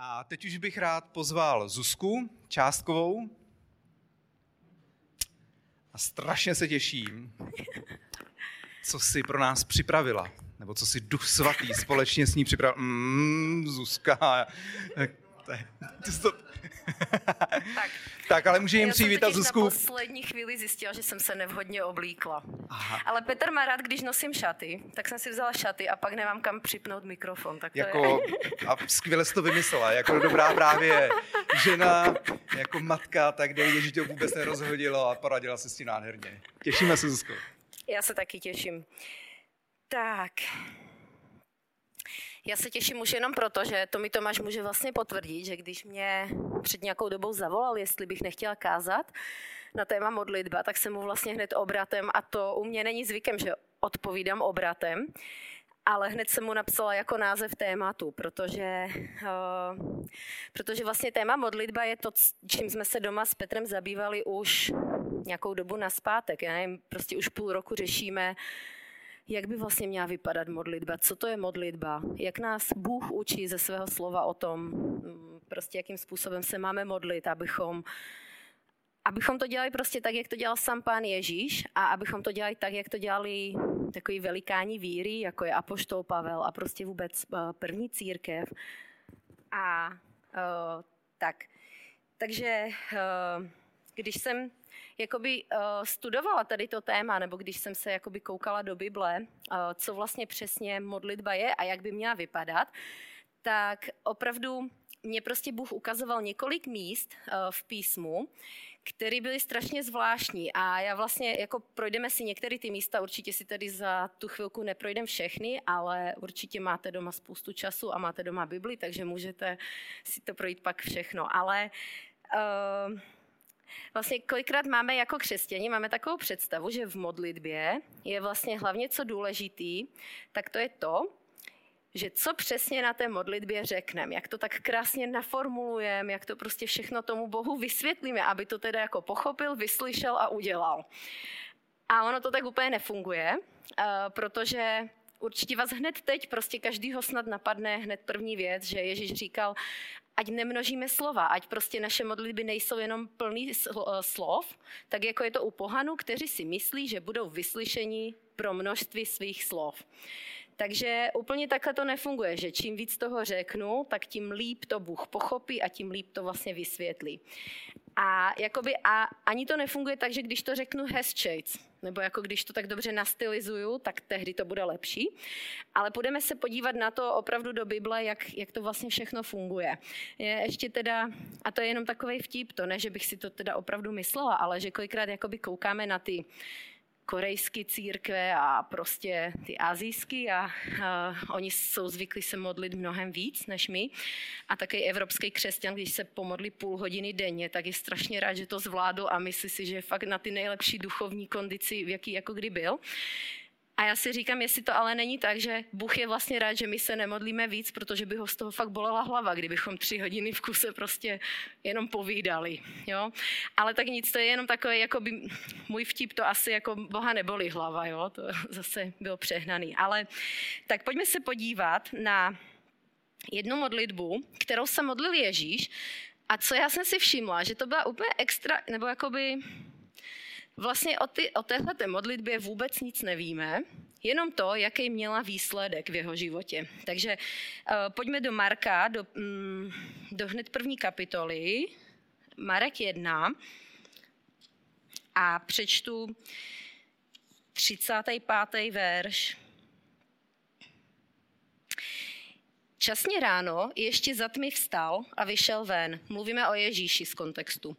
A teď už bych rád pozval Zuzku Částkovou. A strašně se těším, co si pro nás připravila, nebo co si Duch Svatý společně s ní připravil. Mm, Zuzka, to, tak. tak, ale může jim přivítat Zuzku. Já jsem poslední chvíli zjistila, že jsem se nevhodně oblíkla. Aha. Ale Petr má rád, když nosím šaty, tak jsem si vzala šaty a pak nemám kam připnout mikrofon. Tak to jako, je... A skvěle jsi to vymyslela, jako dobrá právě žena, jako matka, tak jde že tě vůbec nerozhodilo a poradila se s tím nádherně. Těšíme se, Zuzko. Já se taky těším. Tak, já se těším už jenom proto, že to mi Tomáš může vlastně potvrdit, že když mě před nějakou dobou zavolal, jestli bych nechtěla kázat na téma modlitba, tak jsem mu vlastně hned obratem, a to u mě není zvykem, že odpovídám obratem, ale hned jsem mu napsala jako název tématu, protože, uh, protože vlastně téma modlitba je to, čím jsme se doma s Petrem zabývali už nějakou dobu naspátek. Já nevím, prostě už půl roku řešíme jak by vlastně měla vypadat modlitba, co to je modlitba, jak nás Bůh učí ze svého slova o tom, mm, prostě jakým způsobem se máme modlit, abychom abychom to dělali prostě tak, jak to dělal sám pán Ježíš a abychom to dělali tak, jak to dělali takový velikáni víry, jako je Apoštol Pavel a prostě vůbec eh, první církev. A uh, tak. Takže uh, když jsem jakoby uh, studovala tady to téma, nebo když jsem se jakoby koukala do Bible, uh, co vlastně přesně modlitba je a jak by měla vypadat, tak opravdu mě prostě Bůh ukazoval několik míst uh, v písmu, které byly strašně zvláštní a já vlastně, jako projdeme si některé ty místa, určitě si tady za tu chvilku neprojdem všechny, ale určitě máte doma spoustu času a máte doma Bibli, takže můžete si to projít pak všechno. Ale uh, Vlastně kolikrát máme jako křesťani, máme takovou představu, že v modlitbě je vlastně hlavně co důležitý, tak to je to, že co přesně na té modlitbě řekneme, jak to tak krásně naformulujeme, jak to prostě všechno tomu Bohu vysvětlíme, aby to teda jako pochopil, vyslyšel a udělal. A ono to tak úplně nefunguje, eh, protože určitě vás hned teď, prostě každýho snad napadne hned první věc, že Ježíš říkal, ať nemnožíme slova, ať prostě naše modlitby nejsou jenom plný eh, slov, tak jako je to u pohanů, kteří si myslí, že budou vyslyšeni pro množství svých slov. Takže úplně takhle to nefunguje, že čím víc toho řeknu, tak tím líp to Bůh pochopí a tím líp to vlastně vysvětlí. A, jakoby, a ani to nefunguje tak, že když to řeknu hezčejc, nebo jako když to tak dobře nastylizuju, tak tehdy to bude lepší. Ale půjdeme se podívat na to opravdu do Bible, jak, jak to vlastně všechno funguje. Je ještě teda, a to je jenom takový vtip, to ne, že bych si to teda opravdu myslela, ale že kolikrát jakoby koukáme na ty korejské církve a prostě ty azijské a, a oni jsou zvyklí se modlit mnohem víc než my. A taky evropský křesťan, když se pomodlí půl hodiny denně, tak je strašně rád, že to zvládl a myslí si, že je fakt na ty nejlepší duchovní kondici, v jaký jako kdy byl. A já si říkám, jestli to ale není tak, že Bůh je vlastně rád, že my se nemodlíme víc, protože by ho z toho fakt bolela hlava, kdybychom tři hodiny v kuse prostě jenom povídali. Jo? Ale tak nic, to je jenom takové, jako by můj vtip, to asi jako Boha neboli hlava, jo? to zase byl přehnaný. Ale tak pojďme se podívat na jednu modlitbu, kterou se modlil Ježíš a co já jsem si všimla, že to byla úplně extra, nebo jakoby Vlastně o, ty, o téhle modlitbě vůbec nic nevíme, jenom to, jaký měla výsledek v jeho životě. Takže uh, pojďme do Marka, do, um, do hned první kapitoly, Marek 1 a přečtu 35. verš. Časně ráno ještě za tmy vstal a vyšel ven. Mluvíme o Ježíši z kontextu.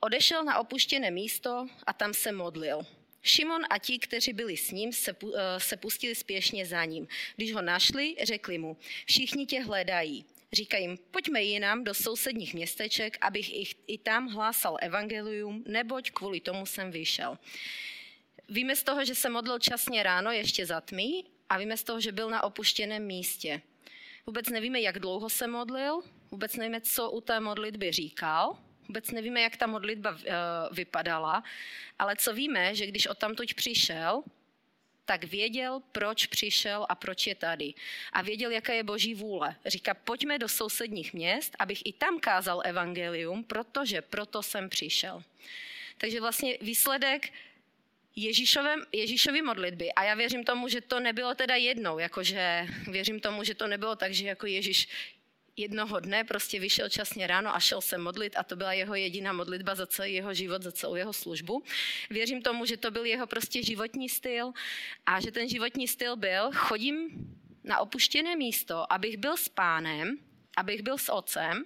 Odešel na opuštěné místo a tam se modlil. Šimon a ti, kteří byli s ním, se, eh, se pustili spěšně za ním. Když ho našli, řekli mu, všichni tě hledají. Říkají jim, pojďme jinam do sousedních městeček, abych ich i tam hlásal evangelium, neboť kvůli tomu jsem vyšel. Víme z toho, že se modlil časně ráno, ještě za tmy, a víme z toho, že byl na opuštěném místě. Vůbec nevíme, jak dlouho se modlil, vůbec nevíme, co u té modlitby říkal, Vůbec nevíme, jak ta modlitba eh, vypadala, ale co víme, že když odtamtud přišel, tak věděl, proč přišel a proč je tady. A věděl, jaká je boží vůle. Říká, pojďme do sousedních měst, abych i tam kázal evangelium, protože proto jsem přišel. Takže vlastně výsledek Ježíšovy modlitby. A já věřím tomu, že to nebylo teda jednou, jakože věřím tomu, že to nebylo tak, že jako Ježíš jednoho dne prostě vyšel časně ráno a šel se modlit a to byla jeho jediná modlitba za celý jeho život, za celou jeho službu. Věřím tomu, že to byl jeho prostě životní styl a že ten životní styl byl, chodím na opuštěné místo, abych byl s pánem, abych byl s otcem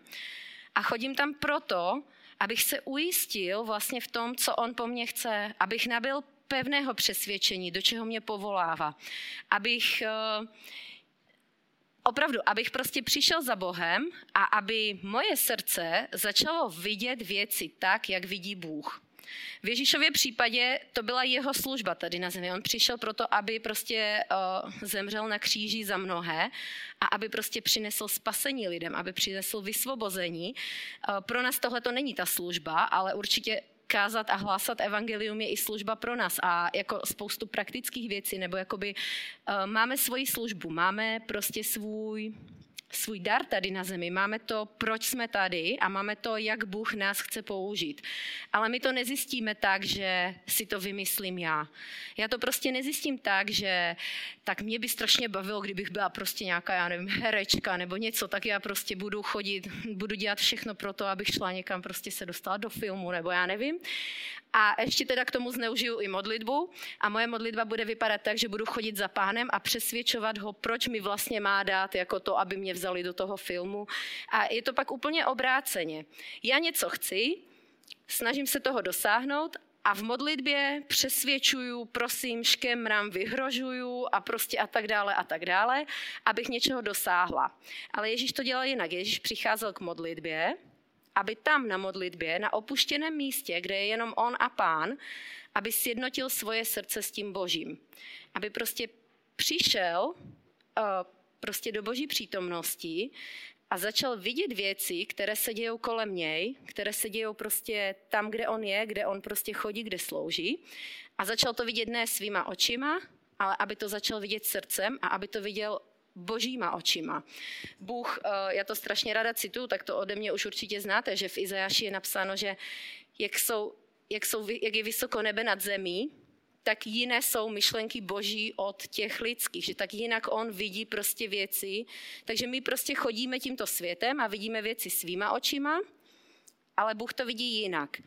a chodím tam proto, abych se ujistil vlastně v tom, co on po mně chce, abych nabil pevného přesvědčení, do čeho mě povolává, abych uh, opravdu, abych prostě přišel za Bohem a aby moje srdce začalo vidět věci tak, jak vidí Bůh. V Ježíšově případě to byla jeho služba tady na zemi. On přišel proto, aby prostě uh, zemřel na kříži za mnohé a aby prostě přinesl spasení lidem, aby přinesl vysvobození. Uh, pro nás tohle to není ta služba, ale určitě kázat a hlásat evangelium je i služba pro nás. A jako spoustu praktických věcí, nebo jakoby uh, máme svoji službu, máme prostě svůj svůj dar tady na zemi, máme to, proč jsme tady a máme to, jak Bůh nás chce použít. Ale my to nezjistíme tak, že si to vymyslím já. Já to prostě nezjistím tak, že tak mě by strašně bavilo, kdybych byla prostě nějaká, já nevím, herečka nebo něco, tak já prostě budu chodit, budu dělat všechno pro to, abych šla někam prostě se dostala do filmu, nebo já nevím. A ještě teda k tomu zneužiju i modlitbu. A moje modlitba bude vypadat tak, že budu chodit za pánem a přesvědčovat ho, proč mi vlastně má dát jako to, aby mě vzali do toho filmu. A je to pak úplně obráceně. Já něco chci, snažím se toho dosáhnout a v modlitbě přesvědčuju, prosím, škemram, vyhrožuju a prostě a tak dále a tak dále, abych něčeho dosáhla. Ale Ježíš to dělal jinak. Ježíš přicházel k modlitbě aby tam na modlitbě, na opuštěném místě, kde je jenom on a pán, aby sjednotil svoje srdce s tím božím. Aby prostě přišel uh, prostě do boží přítomnosti a začal vidět věci, které se dějou kolem něj, které se dějou prostě tam, kde on je, kde on prostě chodí, kde slouží. A začal to vidět ne svýma očima, ale aby to začal vidět srdcem a aby to viděl božíma očima. Bůh, eh, já to strašně ráda cituju, tak to ode mě už určitě znáte, že v Izajaši je napsáno, že jak, jsou, jak, jsou, jak je vysoko nebe nad zemí, tak jiné jsou myšlenky boží od těch lidských, že tak jinak on vidí prostě věci. Takže my prostě chodíme tímto světem a vidíme věci svýma očima, ale Bůh to vidí jinak.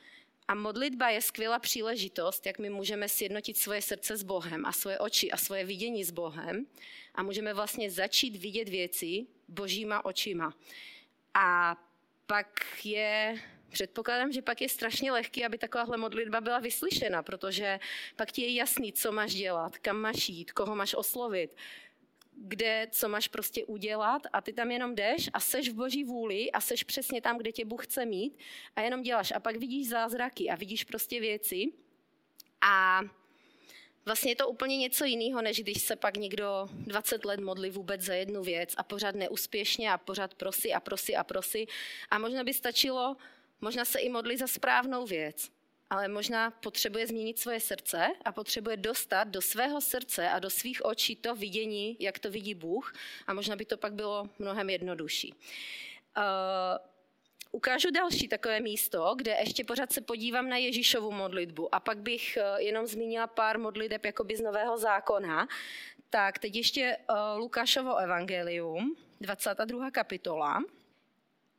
A modlitba je skvělá příležitost, jak my můžeme sjednotit svoje srdce s Bohem a svoje oči a svoje vidění s Bohem a můžeme vlastně začít vidět věci božíma očima. A pak je, předpokládám, že pak je strašně lehký, aby takováhle modlitba byla vyslyšena, protože pak ti je jasný, co máš dělat, kam máš jít, koho máš oslovit, kde, co máš prostě udělat a ty tam jenom jdeš a seš v boží vůli a seš přesně tam, kde tě Bůh chce mít a jenom děláš. A pak vidíš zázraky a vidíš prostě věci a Vlastně je to úplně něco jiného, než když se pak někdo 20 let modlí vůbec za jednu věc a pořád neúspěšně a pořád prosí a prosí a prosí. A možná by stačilo, možná se i modlí za správnou věc, ale možná potřebuje změnit svoje srdce a potřebuje dostat do svého srdce a do svých očí to vidění, jak to vidí Bůh a možná by to pak bylo mnohem jednodušší. Uh, Ukážu další takové místo, kde ještě pořád se podívám na Ježíšovu modlitbu a pak bych eh, jenom zmínila pár modliteb jakoby z Nového zákona. Tak teď ještě uh, Lukášovo evangelium, 22. kapitola.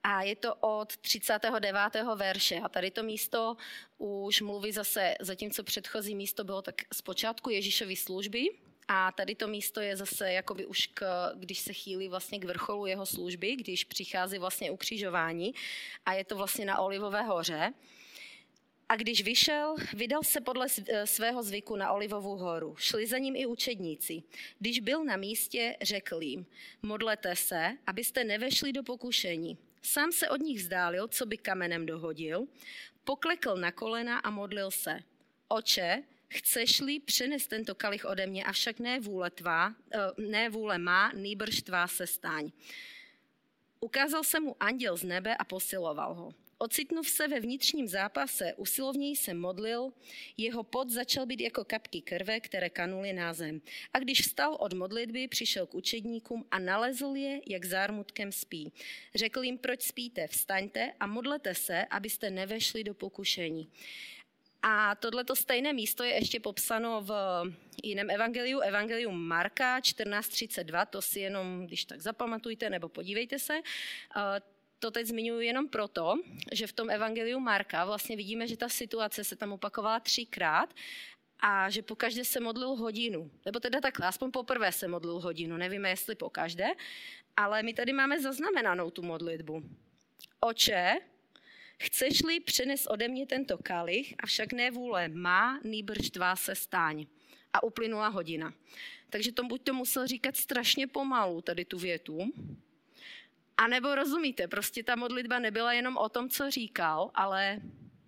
A je to od 39. verše. A tady to místo už mluví zase, zatímco předchozí místo bylo tak z počátku Ježíšovy služby, a tady to místo je zase jakoby už, k, když se chýlí vlastně k vrcholu jeho služby, když přichází vlastně ukřižování a je to vlastně na Olivové hoře. A když vyšel, vydal se podle svého zvyku na Olivovou horu. Šli za ním i učedníci. Když byl na místě, řekl jim, modlete se, abyste nevešli do pokušení. Sám se od nich vzdálil, co by kamenem dohodil, poklekl na kolena a modlil se. Oče, Chceš-li přenes tento kalich ode mě, avšak ne vůle tvá, eh, ne vůle má, nýbrž tvá se staň. Ukázal se mu anděl z nebe a posiloval ho. Ocitnuv se ve vnitřním zápase, usilovněji se modlil, jeho pot začal být jako kapky krve, které kanuly na zem. A když vstal od modlitby, přišel k učedníkům a nalezl je, jak zármutkem spí. Řekl jim, proč spíte, vstaňte a modlete se, abyste nevešli do pokušení. A tohleto stejné místo je ještě popsáno v jiném evangeliu, evangelium Marka 14.32, to si jenom, když tak zapamatujte nebo podívejte se. To teď zmiňuji jenom proto, že v tom evangeliu Marka vlastně vidíme, že ta situace se tam opakovala třikrát a že po každé se modlil hodinu. Nebo teda takhle, aspoň poprvé se modlil hodinu, nevíme, jestli po každé, ale my tady máme zaznamenanou tu modlitbu. Oče, Chceš-li přenes ode mě tento kalich, avšak ne vůle má, nýbrž tvá se stáň. A uplynula hodina. Takže to buď to musel říkat strašně pomalu, tady tu větu, a nebo rozumíte, prostě ta modlitba nebyla jenom o tom, co říkal, ale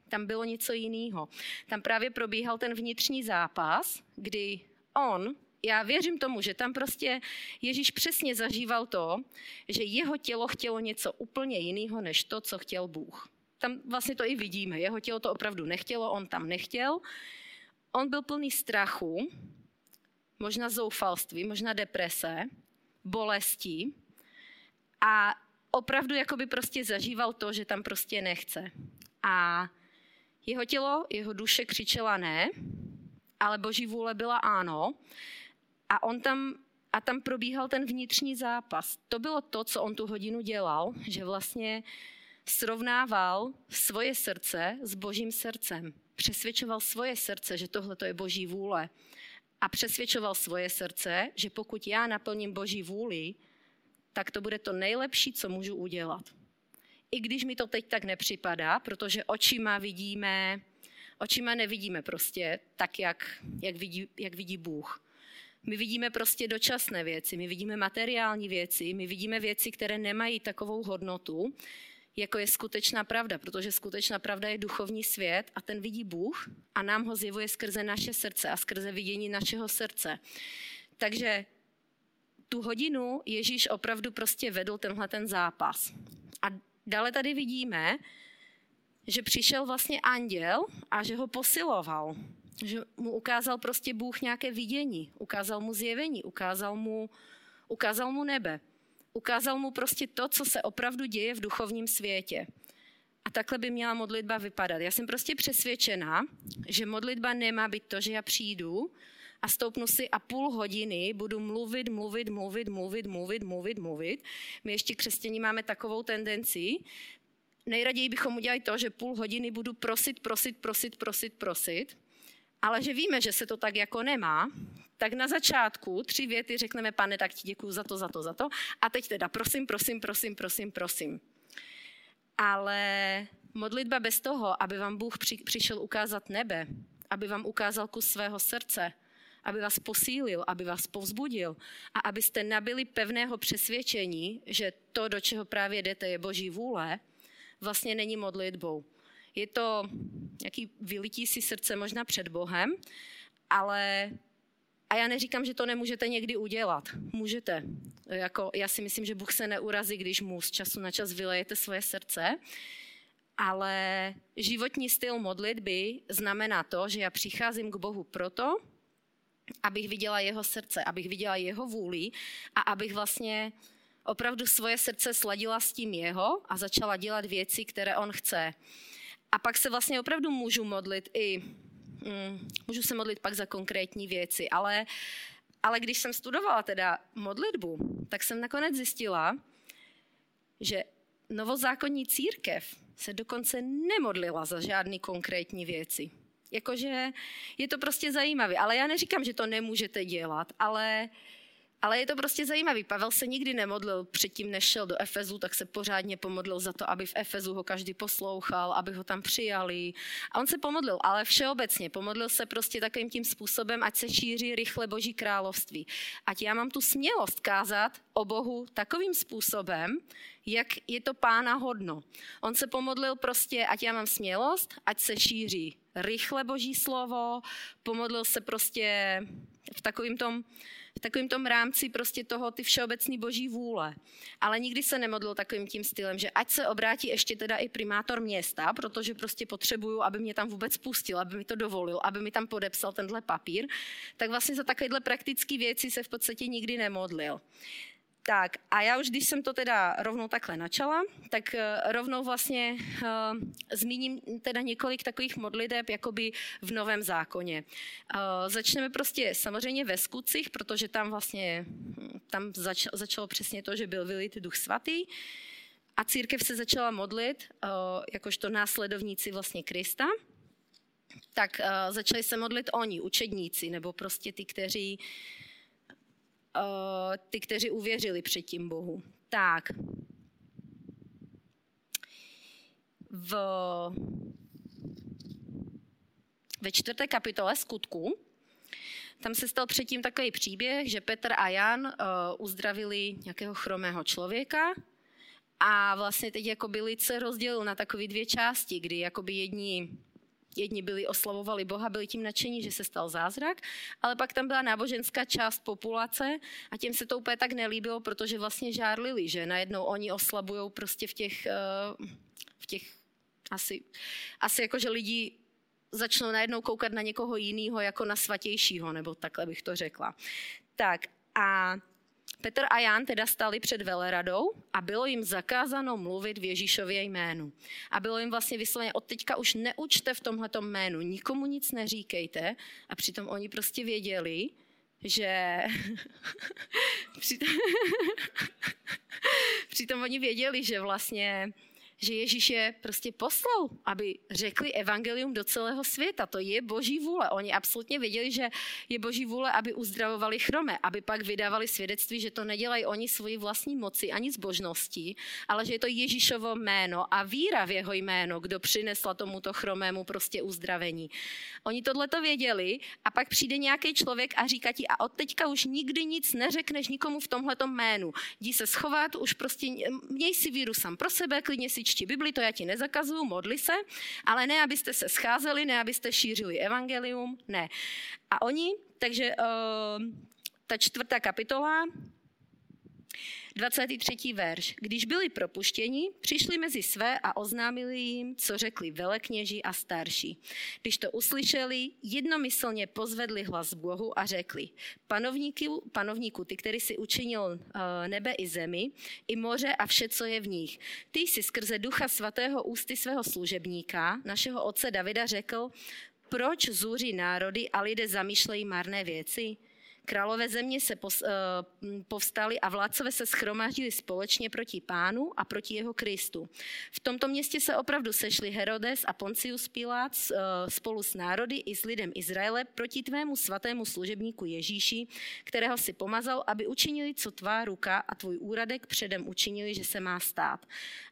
tam bylo něco jiného. Tam právě probíhal ten vnitřní zápas, kdy on, já věřím tomu, že tam prostě Ježíš přesně zažíval to, že jeho tělo chtělo něco úplně jiného, než to, co chtěl Bůh tam vlastně to i vidíme. Jeho tělo to opravdu nechtělo, on tam nechtěl. On byl plný strachu, možná zoufalství, možná deprese, bolesti a opravdu jakoby prostě zažíval to, že tam prostě nechce. A jeho tělo, jeho duše křičela ne, ale boží vůle byla ano. A on tam a tam probíhal ten vnitřní zápas. To bylo to, co on tu hodinu dělal, že vlastně srovnával svoje srdce s božím srdcem. Přesvědčoval svoje srdce, že tohle je boží vůle. A přesvědčoval svoje srdce, že pokud já naplním boží vůli, tak to bude to nejlepší, co můžu udělat. I když mi to teď tak nepřipadá, protože očima vidíme, očima nevidíme prostě tak, jak, jak, vidí, jak vidí Bůh. My vidíme prostě dočasné věci, my vidíme materiální věci, my vidíme věci, které nemají takovou hodnotu, jako je skutečná pravda, protože skutečná pravda je duchovní svět a ten vidí Bůh a nám ho zjevuje skrze naše srdce a skrze vidění našeho srdce. Takže tu hodinu Ježíš opravdu prostě vedl tenhle ten zápas. A dále tady vidíme, že přišel vlastně anděl a že ho posiloval. Že mu ukázal prostě Bůh nějaké vidění, ukázal mu zjevení, ukázal mu, ukázal mu nebe. Ukázal mu prostě to, co se opravdu děje v duchovním světě. A takhle by měla modlitba vypadat. Já jsem prostě přesvědčená, že modlitba nemá být to, že já přijdu a stoupnu si a půl hodiny budu mluvit, mluvit, mluvit, mluvit, mluvit, mluvit, mluvit. My ještě křesťaní máme takovou tendenci. Nejraději bychom udělali to, že půl hodiny budu prosit, prosit, prosit, prosit, prosit, ale že víme, že se to tak jako nemá, tak na začátku tři věty řekneme, pane, tak ti děkuji za to, za to, za to. A teď teda prosím, prosím, prosím, prosím, prosím. Ale modlitba bez toho, aby vám Bůh při, přišel ukázat nebe, aby vám ukázal kus svého srdce, aby vás posílil, aby vás povzbudil a abyste nabili pevného přesvědčení, že to, do čeho právě jdete, je boží vůle, vlastně není modlitbou. Je to nějaký vylití si srdce možná před Bohem, ale a já neříkám, že to nemůžete někdy udělat. Můžete. Jako, já si myslím, že Bůh se neurazí, když mu z času na čas vylejete svoje srdce. Ale životní styl modlitby znamená to, že já přicházím k Bohu proto, abych viděla jeho srdce, abych viděla jeho vůli a abych vlastně opravdu svoje srdce sladila s tím jeho a začala dělat věci, které on chce. A pak se vlastně opravdu můžu modlit i mm, můžu se modlit pak za konkrétní věci, ale, ale když jsem studovala teda modlitbu, tak jsem nakonec zjistila, že novozákonní církev se dokonce nemodlila za žádné konkrétní věci. Jakože je to prostě zajímavé, ale já neříkám, že to nemůžete dělat, ale ale je to prostě zajímavý. Pavel se nikdy nemodlil předtím, než šel do Efezu, tak se pořádně pomodlil za to, aby v Efezu ho každý poslouchal, aby ho tam přijali. A on se pomodlil, ale všeobecně. Pomodlil se prostě takovým tím způsobem, ať se šíří rychle Boží království. Ať já mám tu smělost kázat o Bohu takovým způsobem, jak je to pána hodno. On se pomodlil prostě, ať já mám smělost, ať se šíří rychle boží slovo, pomodlil se prostě v takovým tom, v takovým tom rámci prostě toho ty všeobecný boží vůle. Ale nikdy se nemodlil takovým tím stylem, že ať se obrátí ještě teda i primátor města, protože prostě potřebuju, aby mě tam vůbec pustil, aby mi to dovolil, aby mi tam podepsal tenhle papír, tak vlastně za takovéhle praktické věci se v podstatě nikdy nemodlil. Tak a já už, když jsem to teda rovnou takhle načala, tak uh, rovnou vlastně uh, zmíním teda několik takových modliteb jakoby v Novém zákoně. Uh, začneme prostě samozřejmě ve skutcích, protože tam vlastně hm, tam zač, začalo přesně to, že byl vylit duch svatý a církev se začala modlit, uh, jakožto následovníci vlastně Krista, tak uh, začali se modlit oni, učedníci, nebo prostě ty, kteří uh, Eh, ty, kteří uvěřili předtím Bohu. Tak. V, ve čtvrté kapitole skutku tam se stal předtím takový příběh, že Petr a Jan uh, uzdravili nějakého chromého člověka a vlastně teď jako byli se rozdělil na takové dvě části, kdy jakoby jedni Jedni byli oslavovali Boha, byli tím nadšení, že se stal zázrak, ale pak tam byla náboženská část populace a těm se to úplně tak nelíbilo, protože vlastně žárlili, že najednou oni oslabují prostě v těch, eh, v těch asi, asi jako, že lidi začnou najednou koukat na někoho jiného jako na svatějšího, nebo takhle bych to řekla. Tak a Petr a Jan teda stali před veleradou a bylo jim zakázáno mluvit v Ježíšově jménu. A bylo jim vlastně vysloveně, od teďka už neučte v tomhletom jménu, nikomu nic neříkejte. A přitom oni prostě věděli, že přitom... přitom oni věděli, že vlastně že Ježíš je prostě poslal, aby řekli evangelium do celého světa. To je boží vůle. Oni absolutně věděli, že je boží vůle, aby uzdravovali chrome, aby pak vydávali svědectví, že to nedělají oni svoji vlastní moci ani zbožností, ale že je to Ježíšovo jméno a víra v jeho jméno, kdo přinesla tomuto chromému prostě uzdravení. Oni tohle to věděli a pak přijde nějaký člověk a říká ti, a od teďka už nikdy nic neřekneš nikomu v tomhletom jménu. Jdi se schovat, už prostě měj si víru sám pro sebe, klidně si čti Bibli, to já ti nezakazuju, modli se, ale ne, abyste se scházeli, ne, abyste šířili evangelium, ne. A oni, takže uh, ta čtvrtá kapitola, 23. verš. Když byli propuštěni, přišli mezi své a oznámili jim, co řekli velekněži a starší. Když to uslyšeli, jednomyslně pozvedli hlas Bohu a řekli, panovníku, panovníku ty, který si učinil eh, nebe i zemi, i moře a vše, co je v nich. Ty jsi skrze ducha svatého ústy svého služebníka, našeho otce Davida, řekl, proč zůří národy a lidé zamýšlejí marné věci? Králové země se eh, povstali a vládcové se schromáždili společně proti pánu a proti jeho Kristu. V tomto městě se opravdu sešli Herodes a Poncius Pilát eh, spolu s národy i s lidem Izraele proti tvému svatému služebníku Ježíši, kterého si pomazal, aby učinili, co tvá ruka a tvůj úradek předem učinili, že se má stát.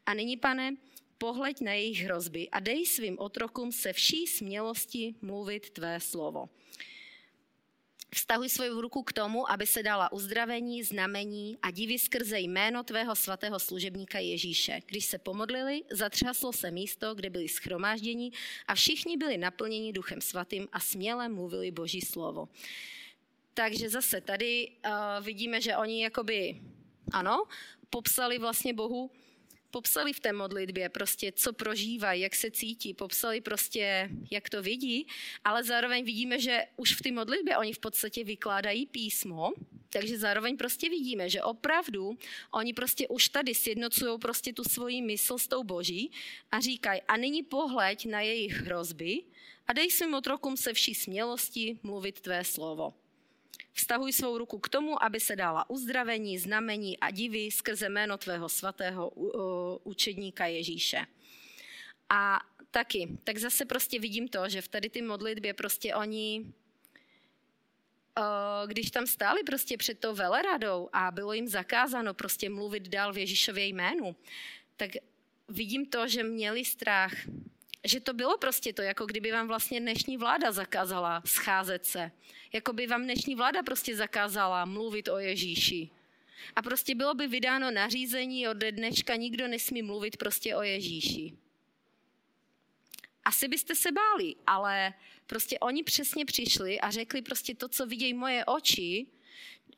A nyní, pane, pohleď na jejich hrozby a dej svým otrokům se vší smělosti mluvit tvé slovo. Vztahuj svou ruku k tomu, aby se dala uzdravení, znamení a divy skrze jméno tvého svatého služebníka Ježíše. Když se pomodlili, zatřaslo se místo, kde byli schromážděni a všichni byli naplněni duchem svatým a směle mluvili boží slovo. Takže zase tady uh, vidíme, že oni jakoby, ano, popsali vlastně Bohu popsali v té modlitbě prostě, co prožívají, jak se cítí, popsali prostě, jak to vidí, ale zároveň vidíme, že už v té modlitbě oni v podstatě vykládají písmo, takže zároveň prostě vidíme, že opravdu oni prostě už tady sjednocují prostě tu svoji mysl s tou boží a říkají, a nyní pohleď na jejich hrozby a dej svým otrokům se vší smělosti mluvit tvé slovo. Vztahuj svou ruku k tomu, aby se dala uzdravení, znamení a divy skrze jméno tvého svatého učedníka Ježíše. A taky, tak zase prostě vidím to, že v tady ty modlitbě prostě oni když tam stáli prostě před tou veleradou a bylo jim zakázáno prostě mluvit dál v Ježíšově jménu, tak vidím to, že měli strach, že to bylo prostě to, jako kdyby vám vlastně dnešní vláda zakázala scházet se. Jako by vám dnešní vláda prostě zakázala mluvit o Ježíši. a prostě bylo by vydáno nařízení od dneška nikdo nesmí mluvit prostě o Ježíši. Asi byste se báli, ale prostě oni přesně přišli a řekli prostě to, co vidějí moje oči,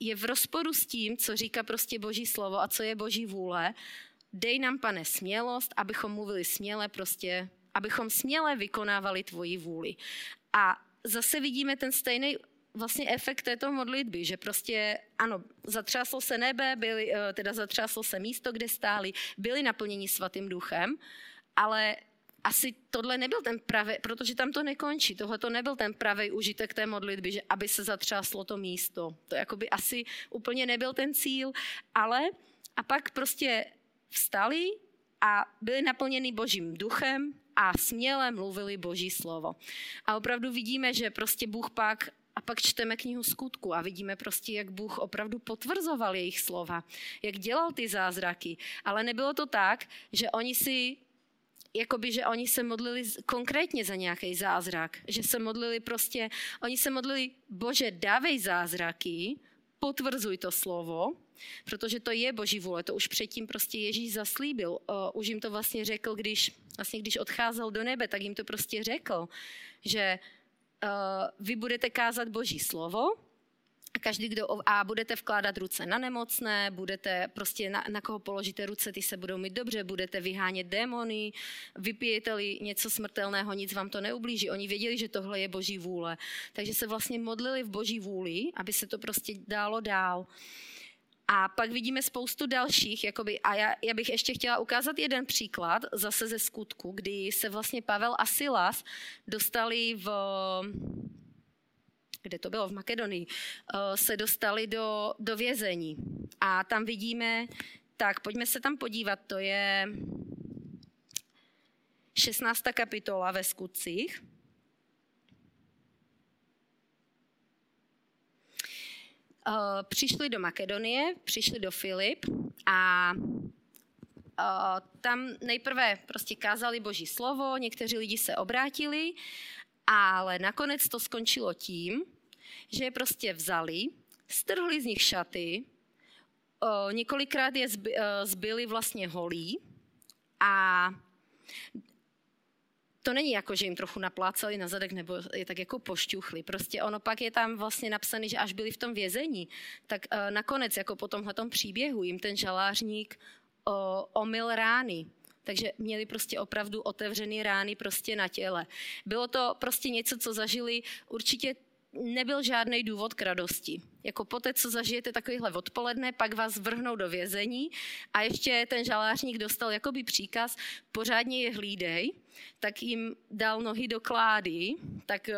je v rozporu s tím, co říká prostě Boží slovo a co je Boží vůle. Dej nám, pane, smělost, abychom mluvili směle prostě, abychom směle vykonávali tvoji vůli. A zase vidíme ten stejný vlastně efekt této modlitby, že prostě ano, zatřáslo se nebe, byli, eh, teda zatřáslo se místo, kde stáli, byli naplněni svatým duchem, ale asi tohle nebyl ten pravý, protože tam to nekončí, tohle to nebyl ten pravý užitek té modlitby, že aby se zatřáslo to místo. To jakoby asi úplně nebyl ten cíl, ale a pak prostě vstali a byli naplněni božím duchem a směle mluvili boží slovo. A opravdu vidíme, že prostě Bůh pak a pak čteme knihu skutku a vidíme prostě, jak Bůh opravdu potvrzoval jejich slova, jak dělal ty zázraky. Ale nebylo to tak, že oni si jakoby, že oni se modlili konkrétně za nějaký zázrak, že se modlili prostě, oni se modlili, bože, dávej zázraky, potvrzuj to slovo, protože to je boží vůle, to už předtím prostě Ježíš zaslíbil. Už jim to vlastně řekl, když, vlastně když odcházel do nebe, tak jim to prostě řekl, že vy budete kázat boží slovo, každý, kdo a budete vkládat ruce na nemocné, budete prostě na, na koho položíte ruce, ty se budou mít dobře, budete vyhánět démony, vypijete-li něco smrtelného, nic vám to neublíží. Oni věděli, že tohle je boží vůle. Takže se vlastně modlili v boží vůli, aby se to prostě dálo dál. A pak vidíme spoustu dalších, jakoby, a já, já bych ještě chtěla ukázat jeden příklad zase ze skutku, kdy se vlastně Pavel a Silas dostali v kde to bylo, v Makedonii, eh, se dostali do, do vězení. A tam vidíme, tak pojďme se tam podívat, to je 16. kapitola ve skutcích. Eh, přišli do Makedonie, přišli do Filip a eh, tam nejprve prostě kázali boží slovo, někteří lidi se obrátili ale nakonec to skončilo tím, že je prostě vzali, strhli z nich šaty, o, několikrát je zby, o, zbyli vlastně holí a to není jako, že jim trochu naplácali na zadek nebo je tak jako pošťuchli. Prostě ono pak je tam vlastně napsané, že až byli v tom vězení, tak nakonec jako po tomhle příběhu jim ten žalářník omyl rány takže měli prostě opravdu otevřený rány prostě na těle. Bylo to prostě něco, co zažili určitě nebyl žádný důvod k radosti. Jako poté, co zažijete takovýhle odpoledne, pak vás vrhnou do vězení a ještě ten žalářník dostal jakoby příkaz, pořádně je hlídej, tak jim dal nohy do klády, tak eh,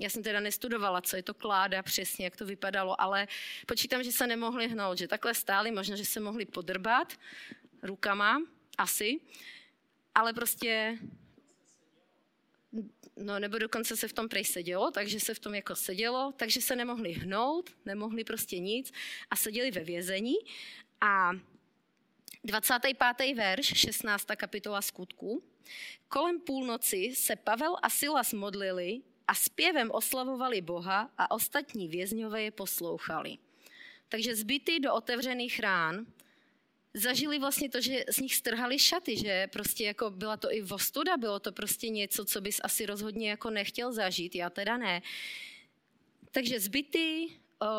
já jsem teda nestudovala, co je to kláda přesně, jak to vypadalo, ale počítám, že se nemohli hnout, že takhle stáli, možná, že se mohli podrbat rukama, asi, ale prostě no nebo dokonce se v tom prej sedělo, takže se v tom jako sedělo, takže se nemohli hnout, nemohli prostě nic a seděli ve vězení a 25. verš, 16. kapitola skutku. Kolem půlnoci se Pavel a Silas modlili a zpěvem oslavovali Boha a ostatní vězňové je poslouchali. Takže zbyty do otevřených rán zažili vlastně to, že z nich strhali šaty, že prostě jako byla to i vostuda, bylo to prostě něco, co bys asi rozhodně jako nechtěl zažít, já teda ne. Takže zbyty,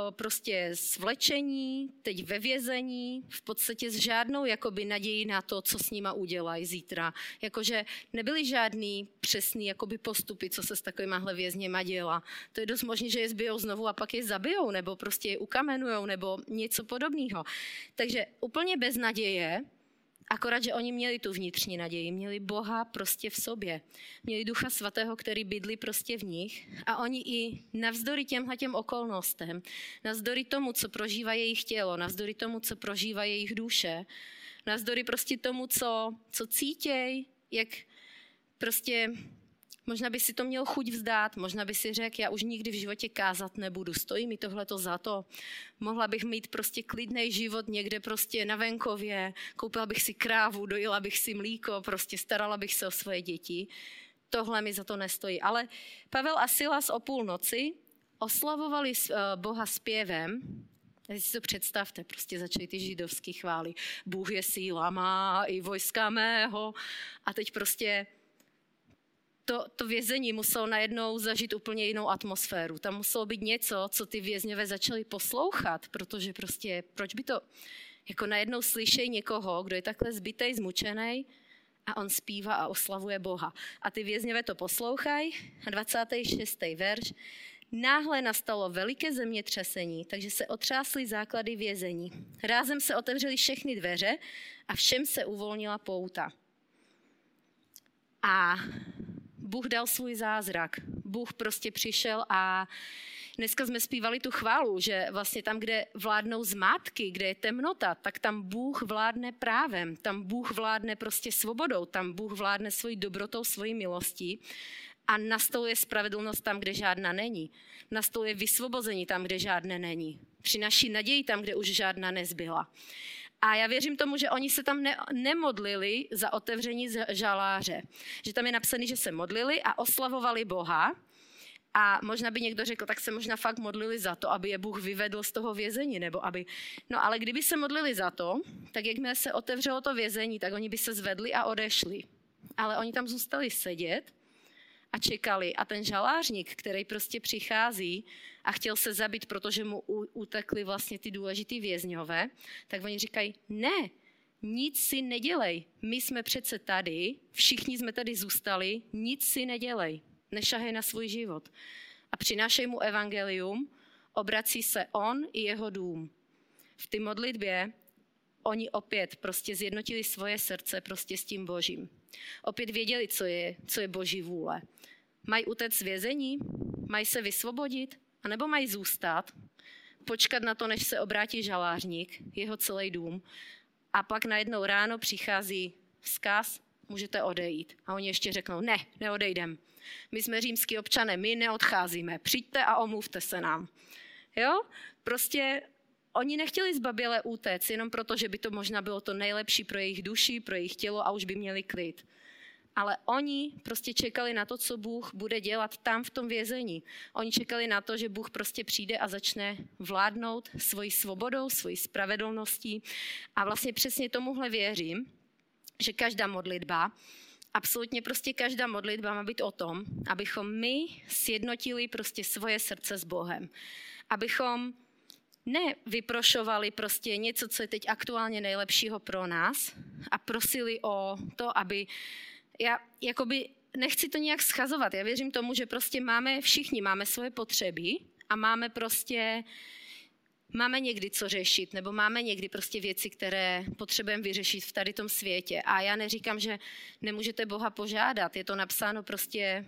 prostě svlečení, teď ve vězení, v podstatě s žádnou jakoby naději na to, co s nima udělají zítra. Jakože nebyly žádný přesný jakoby postupy, co se s takovýmahle vězněma dělá. To je dost možné, že je zbijou znovu a pak je zabijou, nebo prostě je ukamenujou, nebo něco podobného. Takže úplně bez naděje, Akorát, že oni měli tu vnitřní naději, měli Boha prostě v sobě. Měli Ducha Svatého, který bydlí prostě v nich. A oni i navzdory těmhle těm okolnostem, navzdory tomu, co prožívá jejich tělo, navzdory tomu, co prožívá jejich duše, navzdory prostě tomu, co, co cítěj, jak prostě Možná by si to měl chuť vzdát, možná by si řekl, já už nikdy v životě kázat nebudu, stojí mi tohle to za to. Mohla bych mít prostě klidný život někde prostě na venkově, koupila bych si krávu, dojila bych si mlíko, prostě starala bych se o svoje děti. Tohle mi za to nestojí. Ale Pavel a Silas o půlnoci oslavovali eh, Boha zpěvem Teď si to představte, prostě začaly ty židovský chvály. Bůh je síla má i vojska mého. A teď prostě to, to vězení muselo najednou zažít úplně jinou atmosféru. Tam muselo být něco, co ty vězňové začali poslouchat, protože prostě, proč by to, jako najednou slyšej někoho, kdo je takhle zbytej, zmučený, a on zpívá a oslavuje Boha. A ty vězňové to poslouchají. A 26. verš. Náhle nastalo veliké zemětřesení, takže se otřásly základy vězení. Rázem se otevřely všechny dveře a všem se uvolnila pouta. A Bůh dal svůj zázrak. Bůh prostě přišel a dneska jsme zpívali tu chválu, že vlastně tam, kde vládnou zmátky, kde je temnota, tak tam Bůh vládne právem, tam Bůh vládne prostě svobodou, tam Bůh vládne svojí dobrotou, svojí milostí a nastoluje spravedlnost tam, kde žádná není. Nastoluje vysvobození tam, kde žádné není. Přinaší naději tam, kde už žádná nezbyla. A já věřím tomu, že oni se tam ne, nemodlili za otevření žaláře. Že tam je napsané, že se modlili a oslavovali Boha. A možná by někdo řekl, tak se možná fakt modlili za to, aby je Bůh vyvedl z toho vězení, nebo aby... No ale kdyby se modlili za to, tak jakmile se otevřelo to vězení, tak oni by se zvedli a odešli. Ale oni tam zůstali sedět a čekali. A ten žalářník, který prostě přichází a chtěl se zabít, protože mu utekli vlastně ty důležitý vězňové, tak oni říkají, ne, nic si nedělej. My jsme přece tady, všichni jsme tady zůstali, nic si nedělej. Nešahej na svůj život. A přinášej mu evangelium, obrací se on i jeho dům. V té modlitbě oni opět prostě zjednotili svoje srdce prostě s tím božím. Opět věděli, co je, co je boží vůle. Mají utéct vězení? Mají se vysvobodit? A nebo mají zůstat, počkat na to, než se obrátí žalářník, jeho celý dům, a pak najednou ráno přichází vzkaz, můžete odejít. A oni ještě řeknou, ne, neodejdem. My jsme římský občané, my neodcházíme. Přijďte a omluvte se nám. Jo? Prostě oni nechtěli zbaběle útéct, jenom proto, že by to možná bylo to nejlepší pro jejich duši, pro jejich tělo a už by měli klid ale oni prostě čekali na to, co Bůh bude dělat tam v tom vězení. Oni čekali na to, že Bůh prostě přijde a začne vládnout svojí svobodou, svojí spravedlností. A vlastně přesně tomuhle věřím, že každá modlitba, absolutně prostě každá modlitba má být o tom, abychom my sjednotili prostě svoje srdce s Bohem. Abychom nevyprošovali prostě něco, co je teď aktuálně nejlepšího pro nás a prosili o to, aby já jakoby nechci to nějak schazovat. Já věřím tomu, že prostě máme, všichni máme svoje potřeby a máme prostě máme někdy co řešit, nebo máme někdy prostě věci, které potřebujeme vyřešit v tady tom světě. A já neříkám, že nemůžete Boha požádat. Je to napsáno prostě,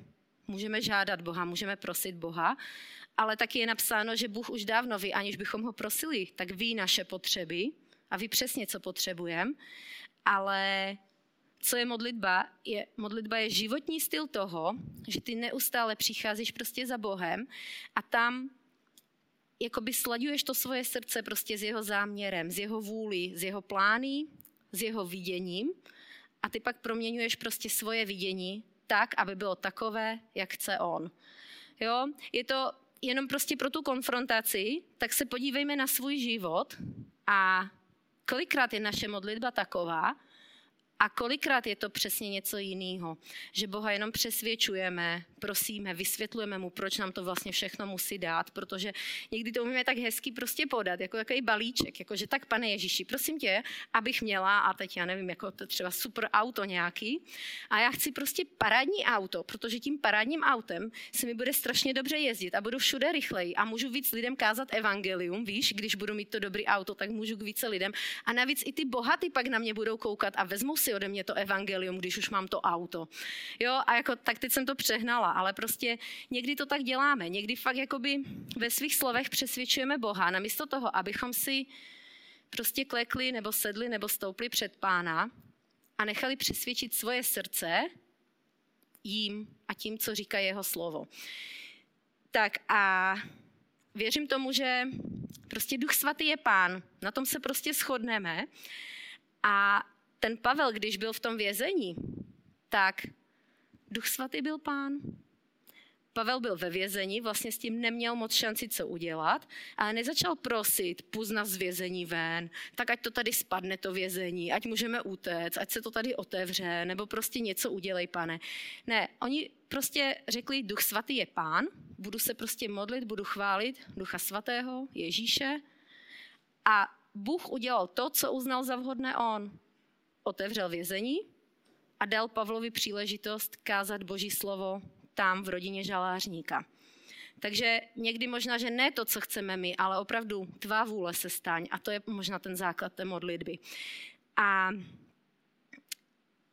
můžeme žádat Boha, můžeme prosit Boha, ale taky je napsáno, že Bůh už dávno ví, aniž bychom ho prosili, tak ví naše potřeby a ví přesně, co potřebujeme, ale co je modlitba? Je, modlitba je životní styl toho, že ty neustále přicházíš prostě za Bohem a tam jakoby slaďuješ to svoje srdce prostě s jeho záměrem, s jeho vůli, s jeho plány, s jeho viděním a ty pak proměňuješ prostě svoje vidění tak, aby bylo takové, jak chce on. Jo? Je to jenom prostě pro tu konfrontaci, tak se podívejme na svůj život a kolikrát je naše modlitba taková, a kolikrát je to přesně něco jiného, že Boha jenom přesvědčujeme, prosíme, vysvětlujeme mu, proč nám to vlastně všechno musí dát, protože někdy to umíme tak hezky prostě podat, jako takový balíček, jako že tak, pane Ježíši, prosím tě, abych měla, a teď já nevím, jako to třeba super auto nějaký, a já chci prostě parádní auto, protože tím parádním autem se mi bude strašně dobře jezdit a budu všude rychleji a můžu víc lidem kázat evangelium, víš, když budu mít to dobrý auto, tak můžu k více lidem. A navíc i ty bohatý pak na mě budou koukat a vezmou si ode mě to evangelium, když už mám to auto. Jo, a jako, tak teď jsem to přehnala, ale prostě někdy to tak děláme. Někdy fakt jakoby ve svých slovech přesvědčujeme Boha, namísto toho, abychom si prostě klekli nebo sedli nebo stoupli před pána a nechali přesvědčit svoje srdce jím a tím, co říká jeho slovo. Tak a věřím tomu, že prostě Duch Svatý je pán, na tom se prostě shodneme a ten Pavel, když byl v tom vězení, tak Duch Svatý byl pán. Pavel byl ve vězení, vlastně s tím neměl moc šanci co udělat, ale nezačal prosit, půz z vězení ven, tak ať to tady spadne to vězení, ať můžeme utéct, ať se to tady otevře, nebo prostě něco udělej, pane. Ne, oni prostě řekli, duch svatý je pán, budu se prostě modlit, budu chválit ducha svatého, Ježíše a Bůh udělal to, co uznal za vhodné on. Otevřel vězení a dal Pavlovi příležitost kázat Boží slovo tam v rodině žalářníka. Takže někdy možná, že ne to, co chceme my, ale opravdu tvá vůle se staň. A to je možná ten základ té modlitby. A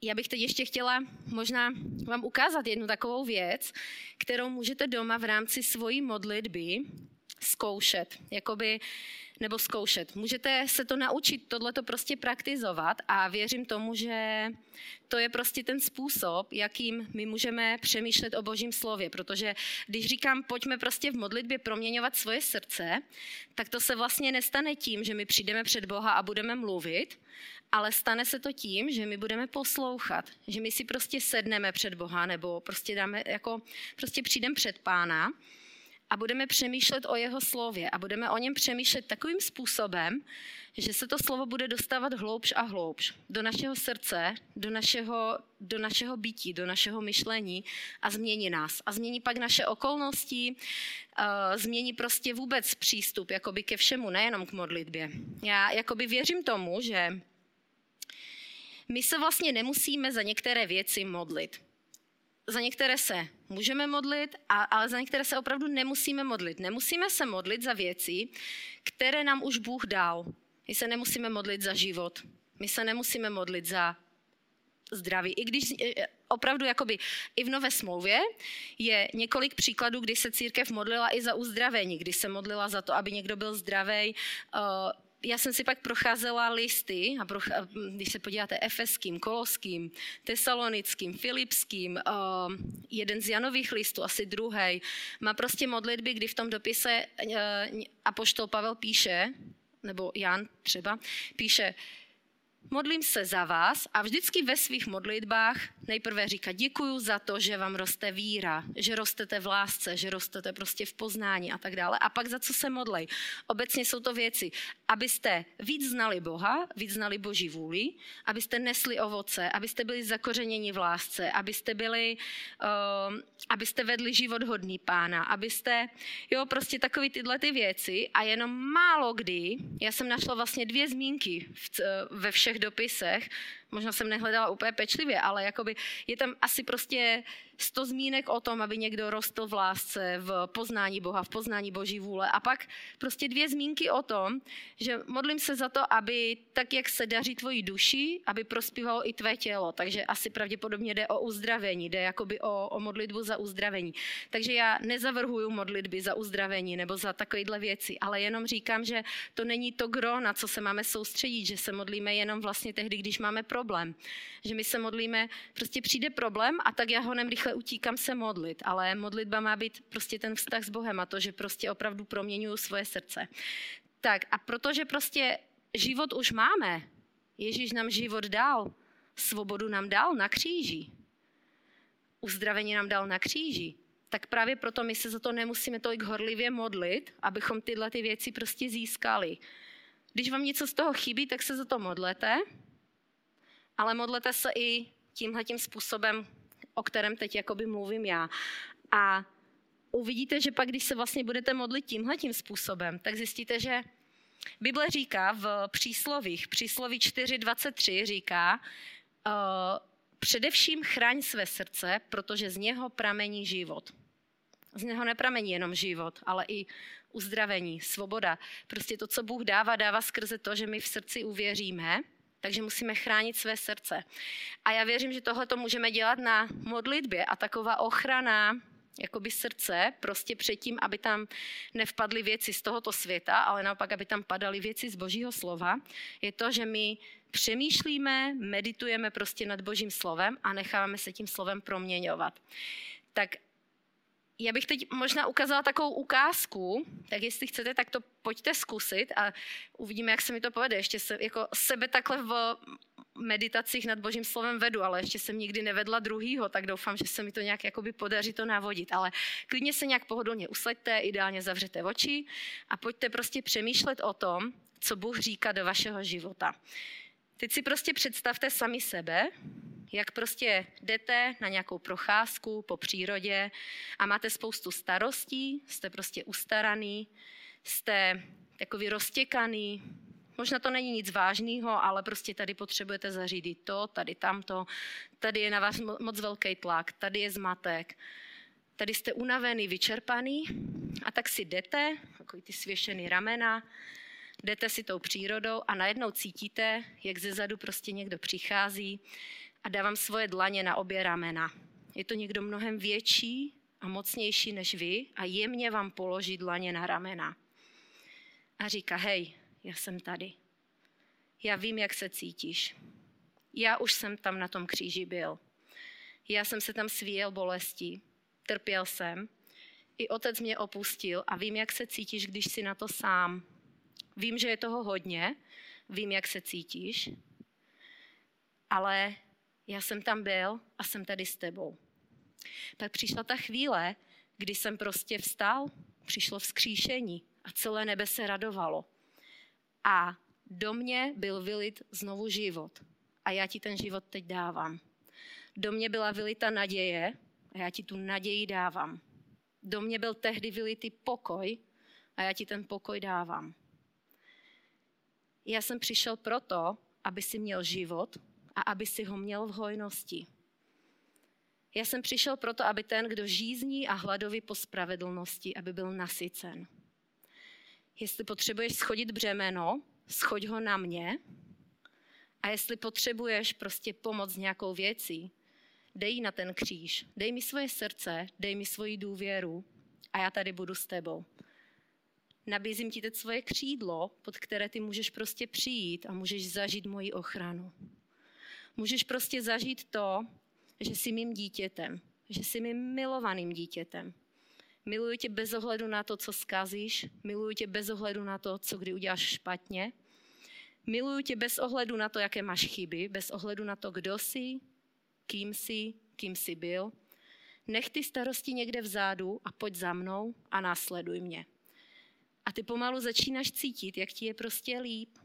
já bych teď ještě chtěla možná vám ukázat jednu takovou věc, kterou můžete doma v rámci svojí modlitby zkoušet. Jakoby nebo zkoušet. Můžete se to naučit, tohle to prostě praktizovat a věřím tomu, že to je prostě ten způsob, jakým my můžeme přemýšlet o Božím slově, protože když říkám, pojďme prostě v modlitbě proměňovat svoje srdce, tak to se vlastně nestane tím, že my přijdeme před Boha a budeme mluvit, ale stane se to tím, že my budeme poslouchat, že my si prostě sedneme před Boha nebo prostě dáme jako, prostě přijdeme před Pána a budeme přemýšlet o jeho slově a budeme o něm přemýšlet takovým způsobem, že se to slovo bude dostávat hloubš a hloubš do našeho srdce, do našeho, do našeho bytí, do našeho myšlení a změní nás. A změní pak naše okolnosti, uh, změní prostě vůbec přístup jakoby ke všemu, nejenom k modlitbě. Já jakoby věřím tomu, že my se vlastně nemusíme za některé věci modlit za některé se můžeme modlit, a, ale za některé se opravdu nemusíme modlit. Nemusíme se modlit za věci, které nám už Bůh dal. My se nemusíme modlit za život. My se nemusíme modlit za zdraví. I když e, e, opravdu jakoby i v Nové smlouvě je několik příkladů, kdy se církev modlila i za uzdravení, kdy se modlila za to, aby někdo byl zdravý já jsem si pak procházela listy, a proch, když se podíváte efeským, koloským, tesalonickým, filipským, uh, jeden z Janových listů, asi druhý, má prostě modlitby, kdy v tom dopise uh, apoštol Pavel píše, nebo Jan třeba, píše, modlím se za vás a vždycky ve svých modlitbách nejprve říká děkuju za to, že vám roste víra, že rostete v lásce, že rostete prostě v poznání a tak dále. A pak za co se modlej. Obecně jsou to věci, abyste víc znali Boha, víc znali Boží vůli, abyste nesli ovoce, abyste byli zakořeněni v lásce, abyste byli, uh, abyste vedli život hodný pána, abyste, jo, prostě takový tyhle ty věci a jenom málo kdy, já jsem našla vlastně dvě zmínky v, ve všech dopisech, možná jsem nehledala úplně pečlivě, ale jakoby je tam asi prostě sto zmínek o tom, aby někdo rostl v lásce, v poznání Boha, v poznání Boží vůle. A pak prostě dvě zmínky o tom, že modlím se za to, aby tak, jak se daří tvoji duši, aby prospívalo i tvé tělo. Takže asi pravděpodobně jde o uzdravení, jde jakoby o, o modlitbu za uzdravení. Takže já nezavrhuju modlitby za uzdravení nebo za takovéhle věci, ale jenom říkám, že to není to gro, na co se máme soustředit, že se modlíme jenom vlastně tehdy, když máme problém. Že my se modlíme, prostě přijde problém a tak já ho rychle rychle utíkám se modlit, ale modlitba má být prostě ten vztah s Bohem a to, že prostě opravdu proměňuju svoje srdce. Tak a protože prostě život už máme, Ježíš nám život dal, svobodu nám dal na kříži, uzdravení nám dal na kříži, tak právě proto my se za to nemusíme tolik horlivě modlit, abychom tyhle ty věci prostě získali. Když vám něco z toho chybí, tak se za to modlete, ale modlete se i tímhletím způsobem, o kterém teď jakoby mluvím já. A uvidíte, že pak, když se vlastně budete modlit tímhle tím způsobem, tak zjistíte, že Bible říká v příslovích, přísloví 4.23 říká, uh, především chraň své srdce, protože z něho pramení život. Z něho nepramení jenom život, ale i uzdravení, svoboda. Prostě to, co Bůh dává, dává skrze to, že my v srdci uvěříme takže musíme chránit své srdce. A já věřím, že tohle to můžeme dělat na modlitbě a taková ochrana jakoby srdce, prostě předtím, aby tam nevpadly věci z tohoto světa, ale naopak, aby tam padaly věci z Božího slova, je to, že my přemýšlíme, meditujeme prostě nad Božím slovem a necháváme se tím slovem proměňovat. Tak já bych teď možná ukázala takovou ukázku, tak jestli chcete, tak to pojďte zkusit a uvidíme, jak se mi to povede. Ještě se, jako sebe takhle v meditacích nad Božím slovem vedu, ale ještě jsem nikdy nevedla druhýho, tak doufám, že se mi to nějak jakoby podaří to navodit. Ale klidně se nějak pohodlně usaďte, ideálně zavřete oči a pojďte prostě přemýšlet o tom, co Bůh říká do vašeho života. Teď si prostě představte sami sebe, jak prostě jdete na nějakou procházku po přírodě a máte spoustu starostí, jste prostě ustaraný, jste takový roztěkaný, možná to není nic vážného, ale prostě tady potřebujete zařídit to, tady tamto, tady je na vás moc velký tlak, tady je zmatek, tady jste unavený, vyčerpaný a tak si jdete, jako ty svěšený ramena, jdete si tou přírodou a najednou cítíte, jak ze zadu prostě někdo přichází a dávám svoje dlaně na obě ramena. Je to někdo mnohem větší a mocnější než vy a jemně vám položí dlaně na ramena. A říká, hej, já jsem tady. Já vím, jak se cítíš. Já už jsem tam na tom kříži byl. Já jsem se tam svíjel bolestí. Trpěl jsem. I otec mě opustil a vím, jak se cítíš, když jsi na to sám. Vím, že je toho hodně. Vím, jak se cítíš. Ale já jsem tam byl a jsem tady s tebou. Pak přišla ta chvíle, kdy jsem prostě vstal, přišlo vzkříšení a celé nebe se radovalo. A do mě byl vylit znovu život. A já ti ten život teď dávám. Do mě byla vylita naděje a já ti tu naději dávám. Do mě byl tehdy vylitý pokoj a já ti ten pokoj dávám. Já jsem přišel proto, aby si měl život a aby si ho měl v hojnosti. Já jsem přišel proto, aby ten, kdo žízní a hladoví po spravedlnosti, aby byl nasycen. Jestli potřebuješ schodit břemeno, schoď ho na mě. A jestli potřebuješ prostě pomoc nějakou věcí, dej na ten kříž. Dej mi svoje srdce, dej mi svoji důvěru a já tady budu s tebou. Nabízím ti teď svoje křídlo, pod které ty můžeš prostě přijít a můžeš zažít moji ochranu. Můžeš prostě zažít to, že jsi mým dítětem, že jsi mým milovaným dítětem. Miluji tě bez ohledu na to, co zkazíš, miluji tě bez ohledu na to, co kdy uděláš špatně. Miluji tě bez ohledu na to, jaké máš chyby, bez ohledu na to, kdo jsi, kým jsi, kým jsi byl. Nech ty starosti někde vzadu a pojď za mnou a následuj mě. A ty pomalu začínáš cítit, jak ti je prostě líp.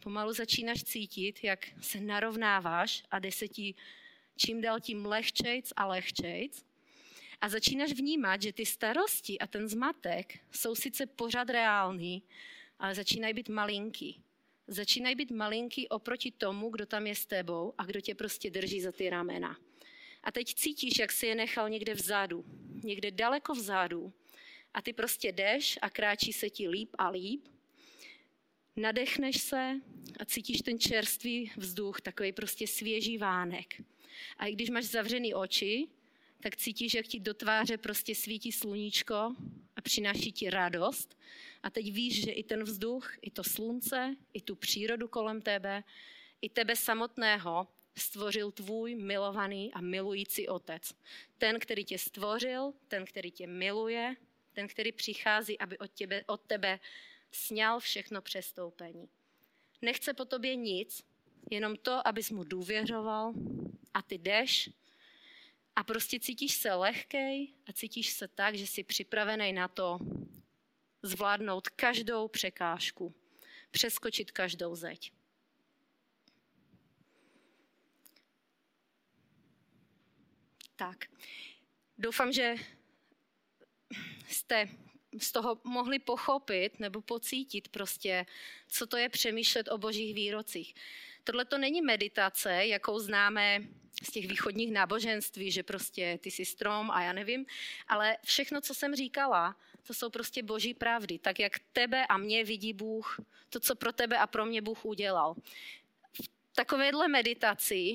Pomalu začínáš cítit, jak se narovnáváš a jde se ti čím dál tím lehčejc a lehčejc. A začínáš vnímat, že ty starosti a ten zmatek jsou sice pořád reální, ale začínají být malinký. Začínají být malinký oproti tomu, kdo tam je s tebou a kdo tě prostě drží za ty ramena. A teď cítíš, jak si je nechal někde vzadu, někde daleko vzadu a ty prostě jdeš a kráčí se ti líp a líp. Nadechneš se a cítíš ten čerstvý vzduch, takový prostě svěží vánek. A i když máš zavřený oči, tak cítíš, jak ti do tváře prostě svítí sluníčko a přináší ti radost. A teď víš, že i ten vzduch, i to slunce, i tu přírodu kolem tebe, i tebe samotného stvořil tvůj milovaný a milující otec. Ten, který tě stvořil, ten, který tě miluje, ten, který přichází, aby od tebe, od tebe sněl všechno přestoupení. Nechce po tobě nic, jenom to, abys mu důvěřoval a ty jdeš a prostě cítíš se lehkej a cítíš se tak, že jsi připravený na to zvládnout každou překážku, přeskočit každou zeď. Tak, doufám, že jste z toho mohli pochopit nebo pocítit prostě, co to je přemýšlet o božích výrocích. Tohle to není meditace, jakou známe z těch východních náboženství, že prostě ty jsi strom a já nevím, ale všechno, co jsem říkala, to jsou prostě boží pravdy, tak jak tebe a mě vidí Bůh, to, co pro tebe a pro mě Bůh udělal. V takovéhle meditaci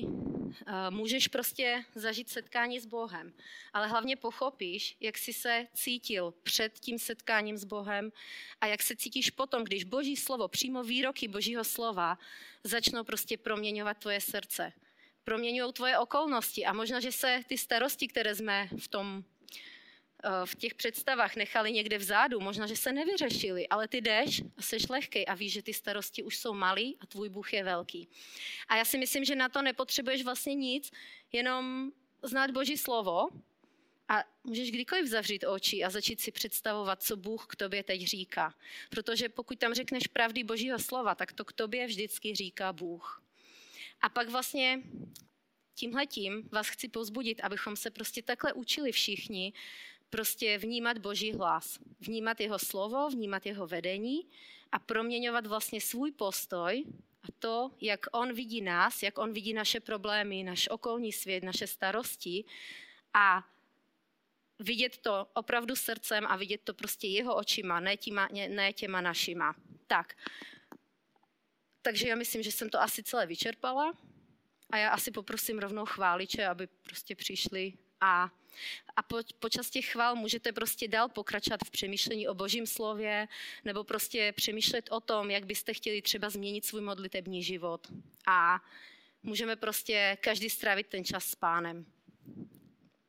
můžeš prostě zažít setkání s Bohem, ale hlavně pochopíš, jak jsi se cítil před tím setkáním s Bohem a jak se cítíš potom, když Boží slovo, přímo výroky Božího slova začnou prostě proměňovat tvoje srdce. Proměňují tvoje okolnosti a možná, že se ty starosti, které jsme v tom v těch představách nechali někde vzadu, možná, že se nevyřešili, ale ty jdeš a seš lehkej a víš, že ty starosti už jsou malý a tvůj Bůh je velký. A já si myslím, že na to nepotřebuješ vlastně nic, jenom znát Boží slovo a můžeš kdykoliv zavřít oči a začít si představovat, co Bůh k tobě teď říká. Protože pokud tam řekneš pravdy Božího slova, tak to k tobě vždycky říká Bůh. A pak vlastně tímhletím vás chci pozbudit, abychom se prostě takhle učili všichni, prostě vnímat Boží hlas, vnímat jeho slovo, vnímat jeho vedení a proměňovat vlastně svůj postoj a to, jak on vidí nás, jak on vidí naše problémy, náš okolní svět, naše starosti a vidět to opravdu srdcem a vidět to prostě jeho očima, ne, těma, ne těma našima. Tak. Takže já myslím, že jsem to asi celé vyčerpala a já asi poprosím rovnou chváliče, aby prostě přišli a, a po, počas těch chvál můžete prostě dál pokračovat v přemýšlení o božím slově nebo prostě přemýšlet o tom, jak byste chtěli třeba změnit svůj modlitební život. A můžeme prostě každý strávit ten čas s pánem.